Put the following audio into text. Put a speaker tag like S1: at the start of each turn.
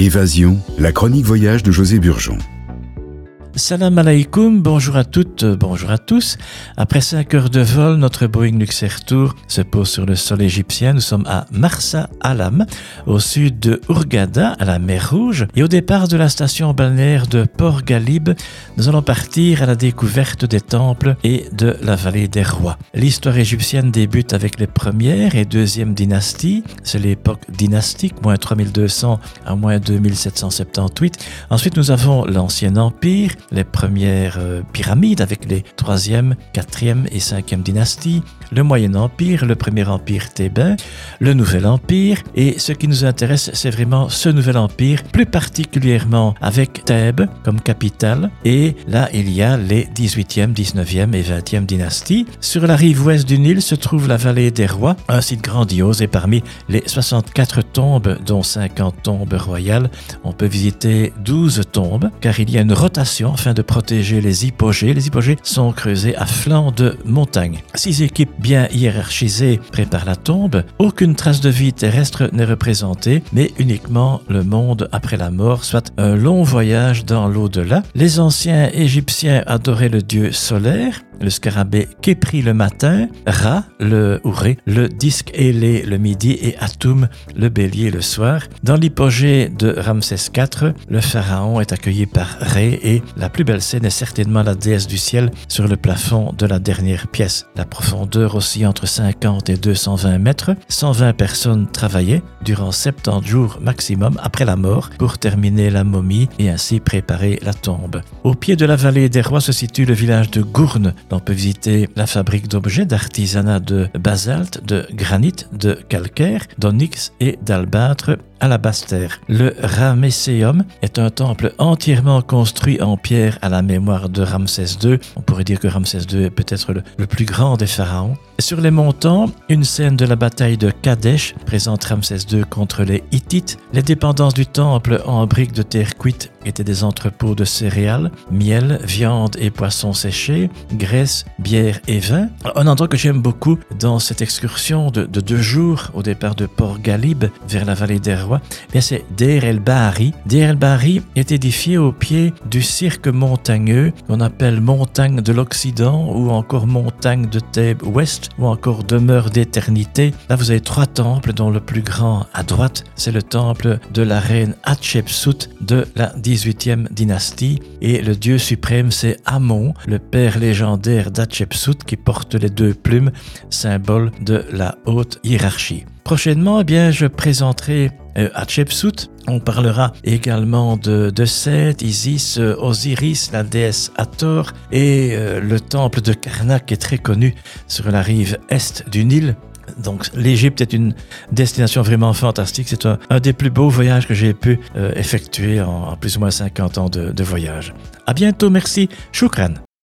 S1: Évasion, la chronique voyage de José Burgeon.
S2: Salam alaikum, bonjour à toutes, bonjour à tous. Après cinq heures de vol, notre Boeing Luxair Tour se pose sur le sol égyptien. Nous sommes à Marsa Alam, au sud de Hurghada, à la mer Rouge. Et au départ de la station balnéaire de Port Galib, nous allons partir à la découverte des temples et de la vallée des rois. L'histoire égyptienne débute avec les premières et deuxièmes dynasties. C'est l'époque dynastique, moins 3200 à moins 2778. Ensuite, nous avons l'ancien empire les premières euh, pyramides avec les 3e, 4e et 5e dynasties, le Moyen Empire, le Premier Empire thébain, le Nouvel Empire, et ce qui nous intéresse, c'est vraiment ce Nouvel Empire, plus particulièrement avec Thèbes comme capitale, et là, il y a les 18e, 19e et 20e dynasties. Sur la rive ouest du Nil se trouve la vallée des rois, un site grandiose, et parmi les 64 tombes, dont 50 tombes royales, on peut visiter 12 tombes, car il y a une rotation afin de protéger les hypogées. Les hypogées sont creusés à flanc de montagne. Six équipes bien hiérarchisées préparent la tombe. Aucune trace de vie terrestre n'est représentée, mais uniquement le monde après la mort, soit un long voyage dans l'au-delà. Les anciens Égyptiens adoraient le dieu solaire, le scarabée Képri le matin, Ra le Ouré, le disque ailé le midi et Atum le bélier le soir. Dans l'hypogée de Ramsès IV, le pharaon est accueilli par Ré et la plus belle scène est certainement la déesse du ciel sur le plafond de la dernière pièce. La profondeur aussi entre 50 et 220 mètres. 120 personnes travaillaient durant 70 jours maximum après la mort pour terminer la momie et ainsi préparer la tombe. Au pied de la vallée des rois se situe le village de Gourne, on peut visiter la fabrique d'objets d'artisanat de basalte, de granit, de calcaire, d'onyx et d'albâtre à la Basse-Terre. Le Ramesseum est un temple entièrement construit en pierre à la mémoire de Ramsès II. On pourrait dire que Ramsès II est peut-être le, plus grand des pharaons. Sur les montants, une scène de la bataille de Kadesh présente Ramsès II contre les Hittites. Les dépendances du temple en briques de terre cuite étaient des entrepôts de céréales, miel, viande et poissons séchés, graisse, bière et vin. Un endroit que j'aime beaucoup dans cette excursion de, de, deux jours au départ de Port Galib vers la vallée des Bien c'est Deir el-Bahari. Deir el-Bahari est édifié au pied du cirque montagneux qu'on appelle montagne de l'Occident ou encore montagne de Thèbes Ouest ou encore demeure d'éternité. Là vous avez trois temples dont le plus grand à droite c'est le temple de la reine Hatshepsut de la 18e dynastie et le dieu suprême c'est Amon, le père légendaire d'Hatshepsut qui porte les deux plumes, symbole de la haute hiérarchie. Prochainement, eh bien, je présenterai euh, Hatshepsut. On parlera également de, de Seth, Isis, euh, Osiris, la déesse Hathor et euh, le temple de Karnak est très connu sur la rive est du Nil. Donc l'Égypte est une destination vraiment fantastique. C'est un, des plus beaux voyages que j'ai pu effectuer en, plus ou moins 50 ans de, de voyage. À bientôt, merci. Shukran.